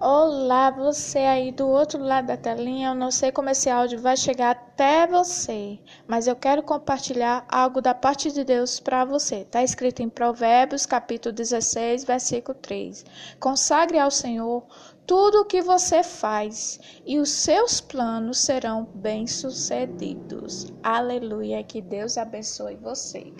Olá, você aí do outro lado da telinha. Eu não sei como esse áudio vai chegar até você, mas eu quero compartilhar algo da parte de Deus para você. Está escrito em Provérbios, capítulo 16, versículo 3. Consagre ao Senhor tudo o que você faz e os seus planos serão bem-sucedidos. Aleluia. Que Deus abençoe você.